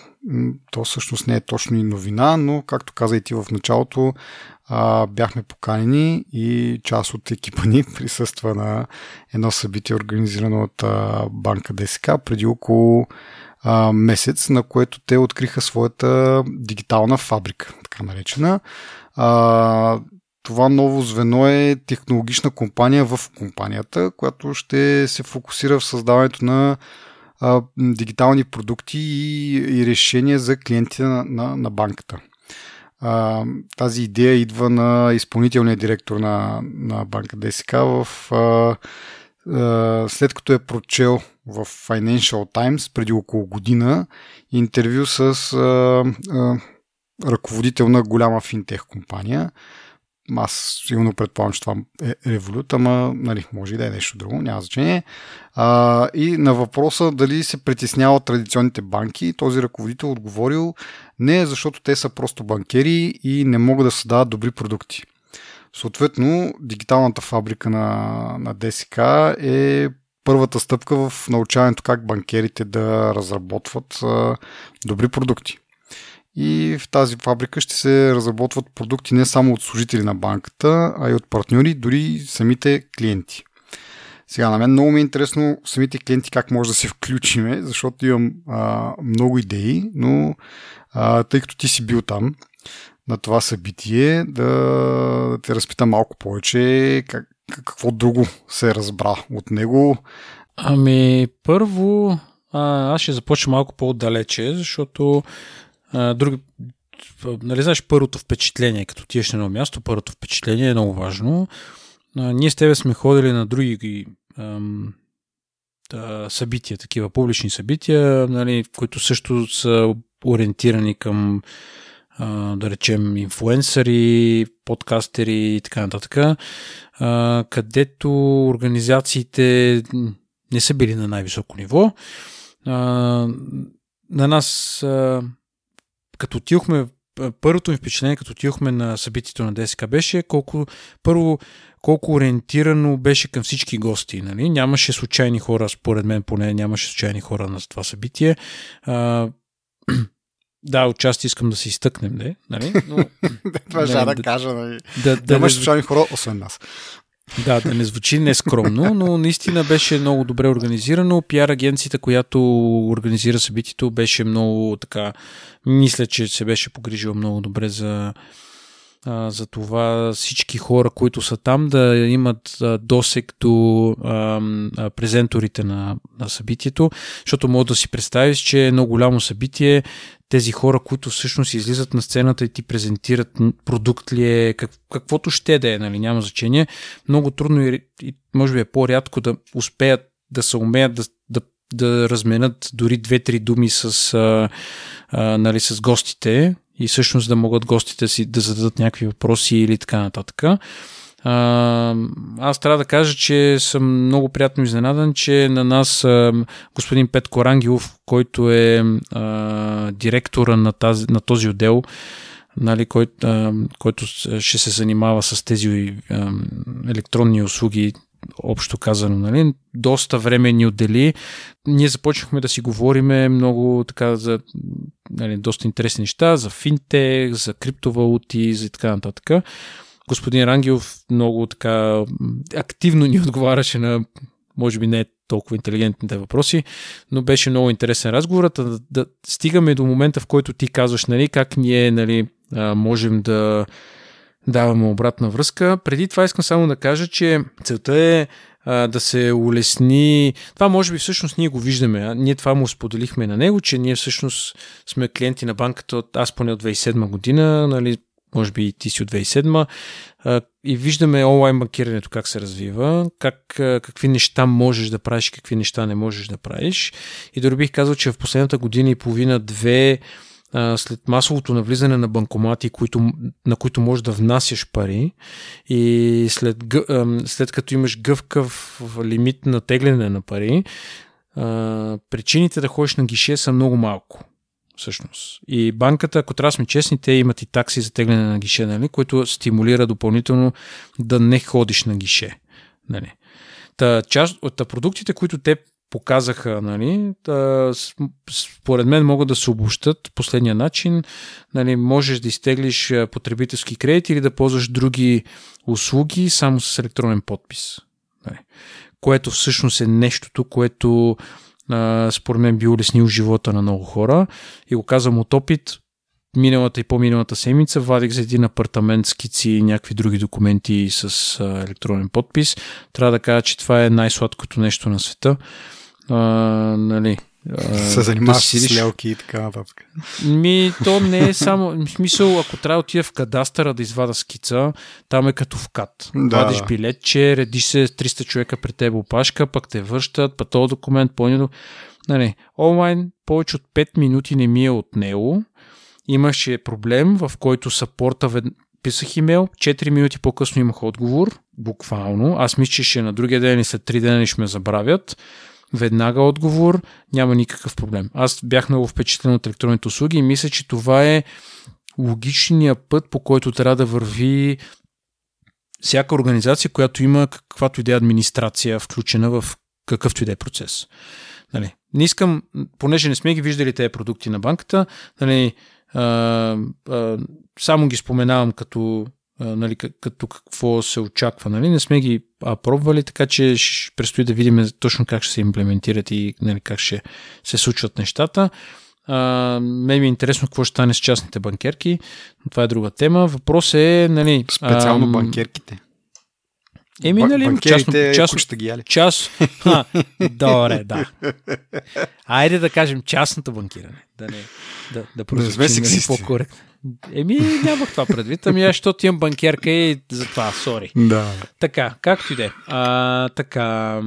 То всъщност не е точно и новина, но както каза и ти в началото, а, бяхме поканени и част от екипа ни присъства на едно събитие, организирано от а, банка ДСК преди около а, месец, на което те откриха своята дигитална фабрика, така наречена. А, това ново звено е технологична компания в компанията, която ще се фокусира в създаването на а, дигитални продукти и, и решения за клиентите на, на, на банката. А, тази идея идва на изпълнителния директор на, на банка ДСК в, а, след като е прочел в Financial Times преди около година интервю с а, а, ръководител на голяма финтех компания. Аз силно предполагам, че това е револют, ама нали, може и да е нещо друго, няма значение. А, и на въпроса дали се притеснява традиционните банки, този ръководител отговорил не, защото те са просто банкери и не могат да създават добри продукти. Съответно, дигиталната фабрика на, на ДСК е първата стъпка в научаването как банкерите да разработват а, добри продукти. И в тази фабрика ще се разработват продукти не само от служители на банката, а и от партньори, дори самите клиенти. Сега на мен много ми е интересно самите клиенти как може да се включиме, защото имам а, много идеи, но а, тъй като ти си бил там на това събитие, да те разпитам малко повече как, какво друго се разбра от него. Ами, първо, а, аз ще започна малко по-далече, защото а, други, нали знаеш, първото впечатление, като тиеш на едно място, първото впечатление е много важно. А, ние с тебе сме ходили на други ам, да, събития, такива публични събития, нали, които също са ориентирани към да речем инфуенсъри, подкастери и така нататък, където организациите не са били на най-високо ниво. На нас, като отидохме, първото ми впечатление, като отидохме на събитието на ДСК беше колко, първо, колко ориентирано беше към всички гости. Нали? Нямаше случайни хора, според мен поне нямаше случайни хора на това събитие. Да, отчасти искам да се изтъкнем, не? Нали? Но, Това да, да кажа. Нали? Да, да, Нямаш случайни хора, освен нас. Да, да не звучи нескромно, но наистина беше много добре организирано. Пиар агенцията, която организира събитието, беше много така. Мисля, че се беше погрижила много добре за, за това всички хора, които са там, да имат досек до а, презенторите на, на събитието, защото мога да си представиш, че е много голямо събитие, тези хора, които всъщност излизат на сцената и ти презентират продукт ли е, как, каквото ще да е, нали, няма значение. Много трудно и, и може би е по-рядко да успеят да се умеят да, да, да разменят дори две-три думи с, а, а, нали, с гостите и всъщност да могат гостите си да зададат някакви въпроси или така нататък. Аз трябва да кажа, че съм много приятно изненадан, че на нас господин Петко Рангелов, който е директора на, тази, на този отдел, нали, кой, който ще се занимава с тези електронни услуги, общо казано, нали, доста време ни отдели. Ние започнахме да си говориме много така за нали, доста интересни неща, за финтех, за криптовалути, за така нататък господин Рангелов много така активно ни отговаряше на, може би не толкова интелигентните въпроси, но беше много интересен разговорът. Да, да стигаме до момента, в който ти казваш, нали, как ние нали, можем да даваме обратна връзка. Преди това искам само да кажа, че целта е да се улесни. Това може би всъщност ние го виждаме. Ние това му споделихме на него, че ние всъщност сме клиенти на банката от аз поне от 2007 година. Нали, може би и ти си от 2007 и виждаме онлайн банкирането как се развива, как, какви неща можеш да правиш, какви неща не можеш да правиш. И дори бих казал, че в последната година и след масовото навлизане на банкомати, които, на които можеш да внасяш пари и след, след като имаш гъвкав лимит на тегляне на пари, причините да ходиш на гише са много малко всъщност. И банката, ако трябва да сме честни, те имат и такси за тегляне на гише, нали, което стимулира допълнително да не ходиш на гише. Нали. Та, част от продуктите, които те показаха, нали, та, според мен могат да се обобщат последния начин. Нали, можеш да изтеглиш потребителски кредит или да ползваш други услуги само с електронен подпис. Нали, което всъщност е нещото, което според мен би улеснил живота на много хора. И го казвам от опит. Миналата и по-миналата седмица вадих за един апартамент скици и някакви други документи с електронен подпис. Трябва да кажа, че това е най-сладкото нещо на света. А, нали, се занимаваш да с лелки и така нататък. Ми, то не е само... В смисъл, ако трябва да отида в кадастъра да извада скица, там е като в кат. Да. Вадиш билетче, редиш се 300 човека при теб опашка, пък те връщат, па този документ, по Нали, онлайн повече от 5 минути не ми е от него. Имаше проблем, в който сапорта вед... писах имейл, 4 минути по-късно имах отговор, буквално. Аз мисля, че на другия ден и след 3 дена ще ме забравят веднага отговор, няма никакъв проблем. Аз бях много впечатлен от електронните услуги и мисля, че това е логичният път, по който трябва да върви всяка организация, която има каквато и да е администрация, включена в какъвто и да е процес. Нали, не искам, понеже не сме ги виждали тези продукти на банката, нали, а, а, само ги споменавам като нали, като какво се очаква. Нали? Не сме ги а, пробвали, така че ще предстои да видим точно как ще се имплементират и нали, как ще се случват нещата. А, мен ми е интересно какво ще стане с частните банкерки, но това е друга тема. Въпрос е, нали... Специално ам... банкерките. Еми, нали, частно, частно, ги яли. Част, а, добре, да. Айде да кажем частното банкиране. Да не, да, да прозвучим нали, по-коректно. Еми, нямах това предвид. Ами аз, защото имам банкерка и затова, сори. Да. Така, както и да е. Така,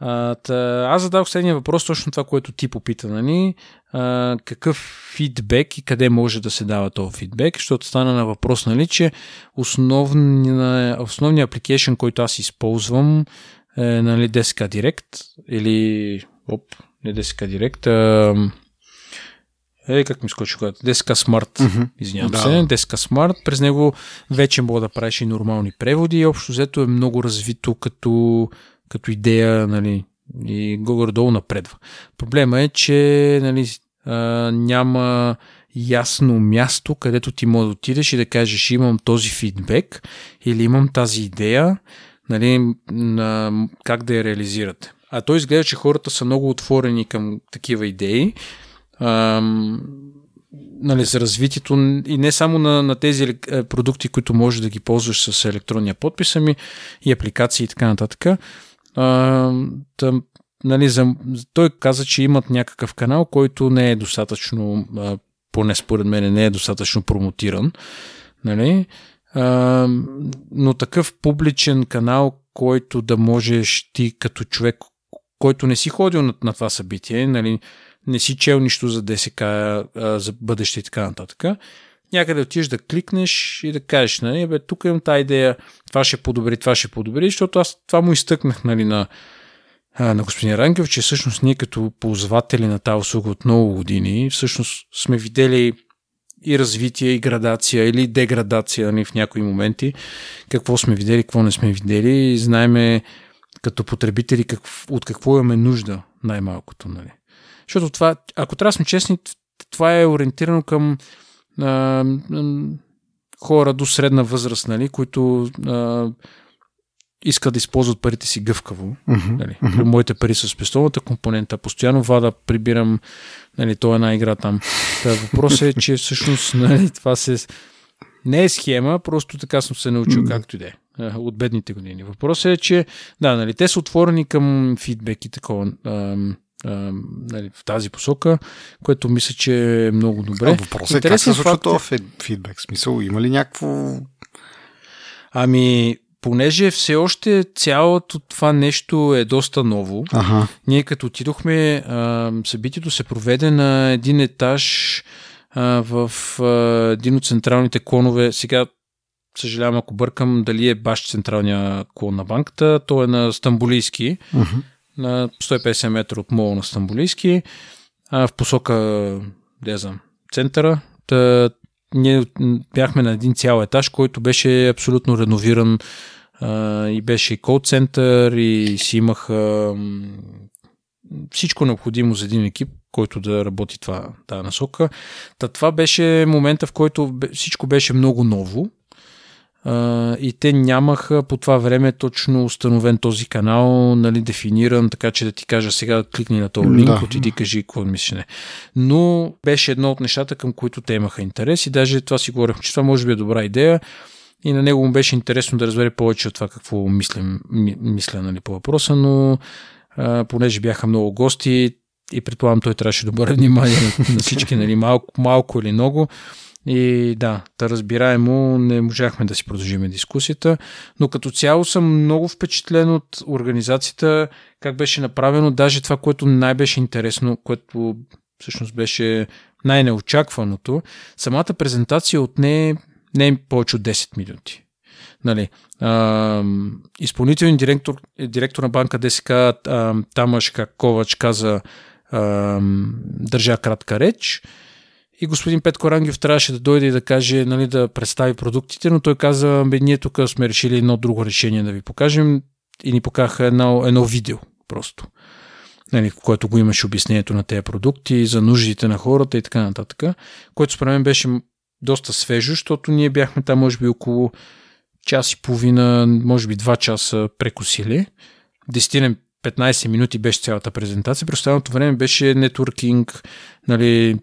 а, та, аз задах следния въпрос, точно това, което ти попита, нали? А, какъв фидбек и къде може да се дава този фидбек, защото стана на въпрос, нали, че основният основния апликейшн, който аз използвам е нали, DSK Direct или оп, не DSK Direct, а, е, как ми скочи когато? DSK Smart, mm-hmm. извинявам да. се. DSK Smart, през него вече мога да правиш и нормални преводи и общо взето е много развито като, като идея, нали, и горе-долу напредва. Проблема е, че нали, а, няма ясно място, където ти може да отидеш и да кажеш имам този фидбек или имам тази идея, нали, на, как да я реализирате. А то изглежда, че хората са много отворени към такива идеи ам, нали, за развитието и не само на, на тези е, продукти, които можеш да ги ползваш с електронния подпис, ами и апликации и така нататък. А, тъм, нали, за, той каза, че имат някакъв канал, който не е достатъчно, а, поне според мен не е достатъчно промотиран. Нали? А, но такъв публичен канал, който да можеш ти като човек, който не си ходил на, на това събитие, нали, не си чел нищо за ДСК, а, за бъдеще и така нататък. Някъде отидеш да кликнеш и да кажеш, нали, бе, тук имам тази идея, това ще подобри, това ще подобри, защото аз това му изтъкнах, нали, на, на господин Ранкев, че всъщност ние като ползватели на тази услуга от много години, всъщност сме видели и развитие, и градация, или деградация нали, в някои моменти, какво сме видели, какво не сме видели, и знаеме като потребители как, от какво имаме нужда най-малкото. Нали. Защото това, ако трябва да сме честни, това е ориентирано към а, хора до средна възраст, нали, които а, искат да използват парите си гъвкаво. Uh-huh, нали. uh-huh. Моите пари са с пестовата компонента. Постоянно вада, прибирам нали, то е една игра там. Та въпросът е, че всъщност нали, това се... Не е схема, просто така съм се научил, както и да е от бедните години. Въпросът е, че да, нали, те са отворени към фидбек и такова нали, в тази посока, което мисля, че е много добре. въпросът е как се случва факт... този фидбек? Смисъл, има ли някакво... Ами, понеже все още цялото това нещо е доста ново, ага. ние като отидохме, а, събитието се проведе на един етаж а, в а, един от централните клонове. Сега съжалявам ако бъркам дали е баш централния клон на банката, то е на Стамбулийски. Uh-huh на 150 метра от мола на Стамбулийски, а, в посока, не знам, центъра. Та, ние бяхме на един цял етаж, който беше абсолютно реновиран а, и беше и кол център и си имаха всичко необходимо за един екип, който да работи това, тази насока. Та това беше момента, в който всичко беше много ново Uh, и те нямаха по това време точно установен този канал, нали, дефиниран, така че да ти кажа сега кликни на този линк, да. отиди кажи какво мислиш не. Но беше едно от нещата, към които те имаха интерес и даже това си говорихме, че това може би е добра идея и на него му беше интересно да разбере повече от това какво мислим, мисля нали, по въпроса, но uh, понеже бяха много гости, и предполагам той трябваше да бъде внимание на, на всички, нали, малко, малко или много. И да, да разбираемо не можахме да си продължим дискусията, но като цяло съм много впечатлен от организацията, как беше направено, даже това, което най-беше интересно, което всъщност беше най-неочакваното, самата презентация от не, е повече от 10 минути. Нали, изпълнителен директор, директор на банка ДСК а, Тамаш Ковач каза а, държа кратка реч и господин Петко Рангев трябваше да дойде и да каже, нали, да представи продуктите, но той каза, бе, ние тук сме решили едно друго решение да ви покажем и ни покаха едно, едно видео просто, нали, което го имаше обяснението на тези продукти, за нуждите на хората и така нататък, което според мен беше доста свежо, защото ние бяхме там може би около час и половина, може би два часа прекусили. Десетина 15 минути беше цялата презентация. През останалото време беше нетворкинг, нали,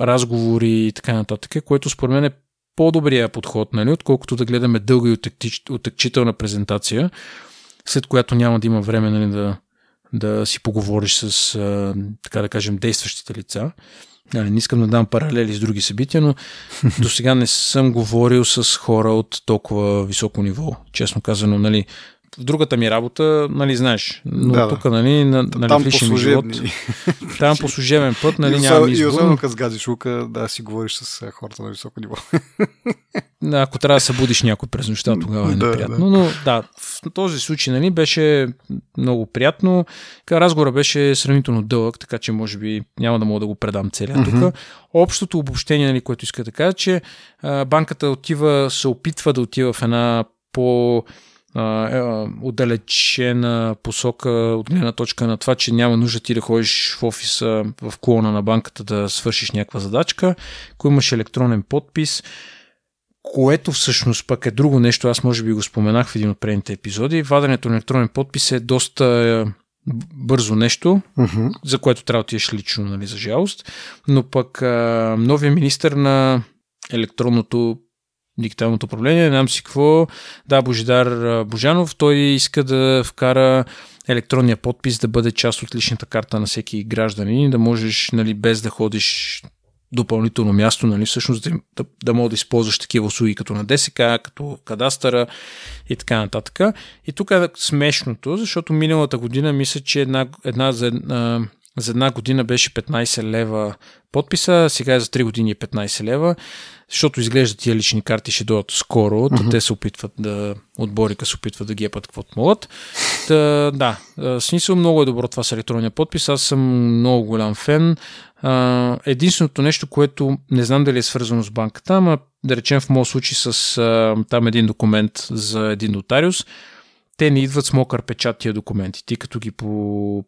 разговори и така нататък, което според мен е по-добрия подход, нали, отколкото да гледаме дълга и отъкчителна презентация, след която няма да има време нали, да, да си поговориш с, така да кажем, действащите лица. Нали, не искам да дам паралели с други събития, но до сега не съм говорил с хора от толкова високо ниво. Честно казано, нали, в другата ми работа, нали, знаеш, но да, тук, нали, на, нали там ми живот, там по служебен път, нали, нямам избор. И особено като сгазиш лука, да си говориш с хората на високо ниво. Да, ако трябва да събудиш някой през нощта, тогава е да, неприятно. Да. Но да, в този случай, нали, беше много приятно. Разговора беше сравнително дълъг, така че може би няма да мога да го предам целия mm-hmm. тук. Общото обобщение, нали, което иска да кажа, че а, банката отива, се опитва да отива в една по е, отдалечена посока от гледна точка на това, че няма нужда ти да ходиш в офиса в клона на банката да свършиш някаква задачка, ако имаш електронен подпис, което всъщност пък е друго нещо, аз може би го споменах в един от предните епизоди. Ваденето на електронен подпис е доста е, бързо нещо, uh-huh. за което трябва да отидеш лично, нали, за жалост. Но пък новия министр на електронното дигиталното управление, не знам си какво. Да, Божидар Божанов, той иска да вкара електронния подпис да бъде част от личната карта на всеки гражданин, да можеш, нали, без да ходиш допълнително място, нали, всъщност да, да, да мога да използваш такива услуги като на ДСК, като кадастъра и така нататък. И тук е смешното, защото миналата година мисля, че една, една за, а, за една година беше 15 лева подписа, сега е за 3 години 15 лева защото изглежда тия лични карти ще дойдат скоро, mm-hmm. те се опитват да, отборика се опитват да ги епат каквото могат. Та, да, смисъл много е добро това с електронния подпис, аз съм много голям фен. Единственото нещо, което не знам дали е свързано с банката, ама да речем в моят случай с там един документ за един нотариус, те не идват с мокър печат тия документи. Ти като ги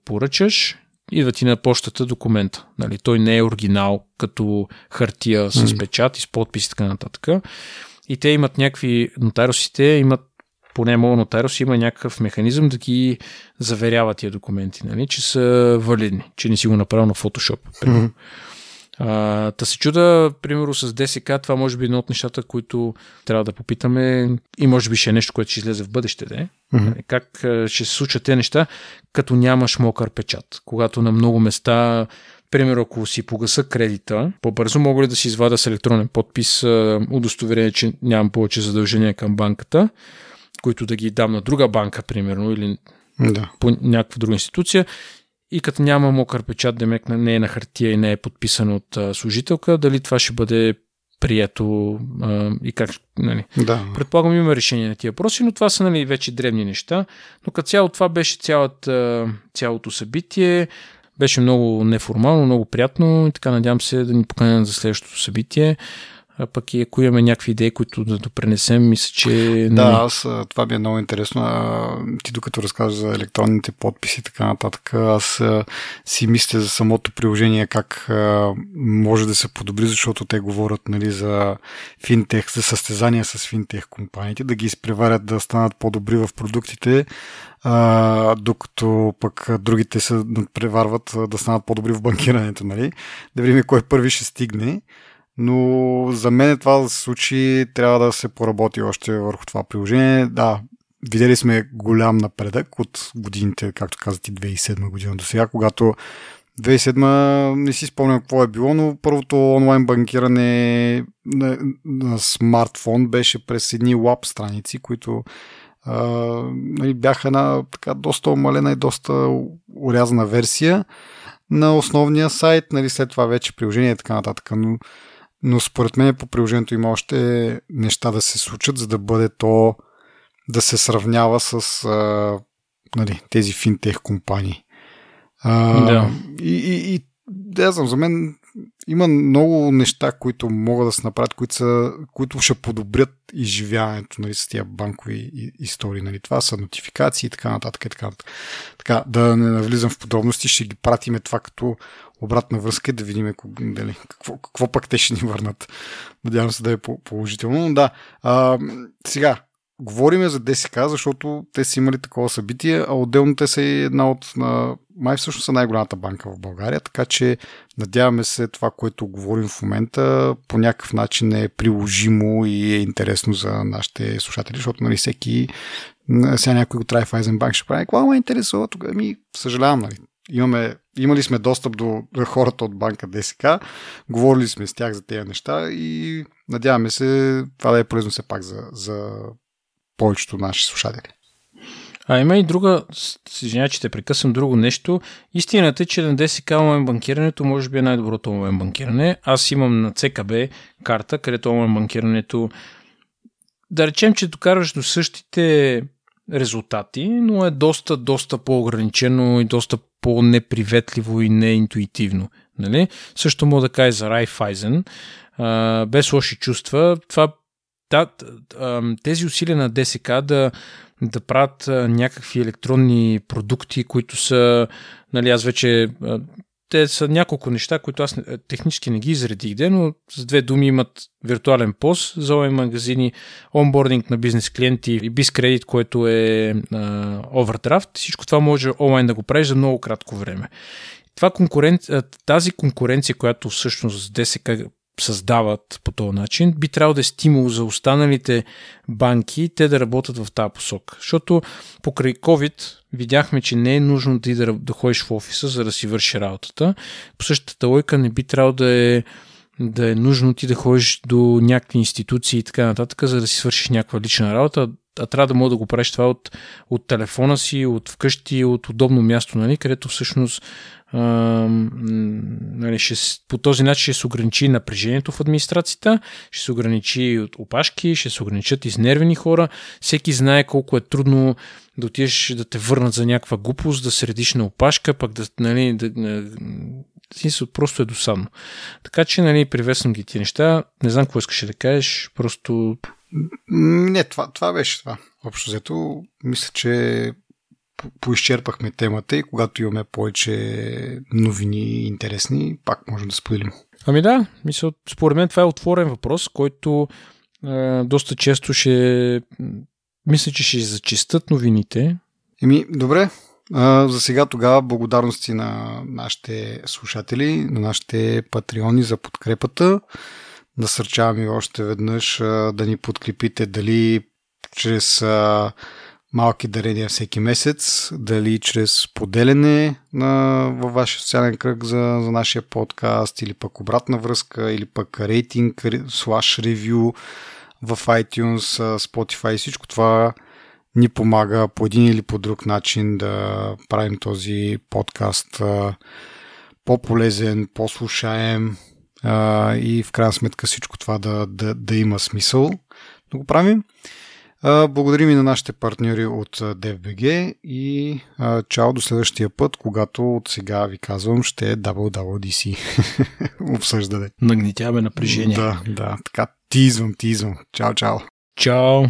поръчаш, идва ти на почтата документа. Нали? Той не е оригинал като хартия с печат и с подпис и така нататък. И те имат някакви, нотариусите имат, поне моят нотариус има някакъв механизъм да ги заверява тия документи, нали? че са валидни, че не си го направил на Photoshop. Mm-hmm. А, та се чуда, примерно с ДСК, това може би е едно от нещата, които трябва да попитаме и може би ще е нещо, което ще излезе в бъдеще. Да? Mm-hmm. Как ще се случат тези неща, като нямаш мокър печат. Когато на много места Примерно, ако си погаса кредита, по-бързо мога ли да си извада с електронен подпис удостоверение, че нямам повече задължения към банката, които да ги дам на друга банка, примерно, или да. по някаква друга институция и като няма мокър печат, демек не е на хартия и не е подписан от а, служителка, дали това ще бъде прието а, и как. Нали. Да. Предполагам, има решение на тия въпроси, но това са нали, вече древни неща. Но като цяло това беше цялата, цялото събитие. Беше много неформално, много приятно и така надявам се да ни поканят за следващото събитие а пък и ако имаме някакви идеи, които да допренесем, мисля, че... Да, аз, това ми е много интересно. Ти докато разказваш за електронните подписи и така нататък, аз си мисля за самото приложение как може да се подобри, защото те говорят нали, за финтех, за състезания с финтех компаниите, да ги изпреварят да станат по-добри в продуктите, а, докато пък другите се преварват да станат по-добри в банкирането, нали? Да видим кой първи ще стигне. Но за мен това да се случи, трябва да се поработи още върху това приложение. Да, видели сме голям напредък от годините, както казах и 2007 година до сега, когато 2007 не си спомням какво е било, но първото онлайн банкиране на, на смартфон беше през едни лап страници, които а, нали, бяха една така доста омалена и доста урязана версия на основния сайт, нали, след това вече приложение и така нататък. Но, но според мен по приложението има още неща да се случат, за да бъде то да се сравнява с а, нали, тези финтех компании. А, да. И, и, и да знам, за мен има много неща, които могат да се направят, които, са, които ще подобрят изживяването нали, с тия банкови истории. Нали. Това са нотификации и така нататък. И така, нататък. така, да не навлизам в подробности, ще ги пратиме това като обратна връзка и да видим дали, какво, какво пък те ще ни върнат. Надявам се да е положително. Но да, а, сега, говориме за ДСК, защото те са имали такова събитие, а отделно те са и една от, на, май всъщност са най-голямата банка в България, така че надяваме се това, което говорим в момента, по някакъв начин е приложимо и е интересно за нашите слушатели, защото нали всеки, сега някой го трябва в Айзенбанк, ще прави, какво ме интересува, тогава ми съжалявам, нали, имаме, имали сме достъп до хората от банка ДСК, говорили сме с тях за тези неща и надяваме се това да е полезно все пак за, за повечето наши слушатели. А има и друга, извиня, че те прекъсвам друго нещо. Истината е, че на ДСК онлайн банкирането може би е най-доброто онлайн банкиране. Аз имам на ЦКБ карта, където онлайн банкирането да речем, че докарваш до същите резултати, но е доста, доста по-ограничено и доста по-неприветливо и неинтуитивно. Нали? Също мога да кажа за Райфайзен. без лоши чувства. Това да, тези усилия на ДСК да, да правят някакви електронни продукти, които са, нали, аз вече те са няколко неща, които аз технически не ги изредих, де, но с две думи имат виртуален пост за онлайн магазини, онбординг на бизнес клиенти и кредит, което е овердрафт. Всичко това може онлайн да го правиш за много кратко време. Това конкурен... Тази конкуренция, която всъщност ДСК създават по този начин, би трябвало да е стимул за останалите банки те да работят в тази посока. Защото покрай COVID видяхме, че не е нужно ти да, да ходиш в офиса, за да си върши работата. По същата лойка не би трябвало да е да е нужно ти да ходиш до някакви институции и така нататък, за да си свършиш някаква лична работа, а трябва да мога да го правиш това от, от телефона си, от вкъщи, от удобно място, нали, където всъщност а, нали, ще, по този начин ще се ограничи напрежението в администрацията, ще се ограничи от опашки, ще се ограничат изнервени хора. Всеки знае колко е трудно да отидеш да те върнат за някаква глупост, да средиш на опашка, пък да, нали, да, смисъл, просто е досадно. Така че, нали, приветствам ги ти неща. Не знам какво искаш да кажеш, просто... Не, това, това беше това. Общо взето, мисля, че поизчерпахме темата и когато имаме повече новини интересни, пак можем да споделим. Ами да, мисля, според мен това е отворен въпрос, който е, доста често ще мисля, че ще зачистат новините. Еми, добре. А, за сега тогава благодарности на нашите слушатели, на нашите патреони за подкрепата. Насърчавам и още веднъж да ни подкрепите дали чрез малки дарения всеки месец, дали чрез поделяне на, във вашия социален кръг за, за нашия подкаст, или пък обратна връзка, или пък рейтинг, слаш ревю в iTunes, Spotify и всичко това ни помага по един или по друг начин да правим този подкаст по-полезен, по-слушаем и в крайна сметка всичко това да, да, да има смисъл да го правим. Благодарим и на нашите партньори от DFBG и а, чао до следващия път, когато от сега ви казвам ще е WWDC обсъждане. Нагнетяваме напрежение. Да, да, така тизвам, тизвам. Чао, чао. Чао.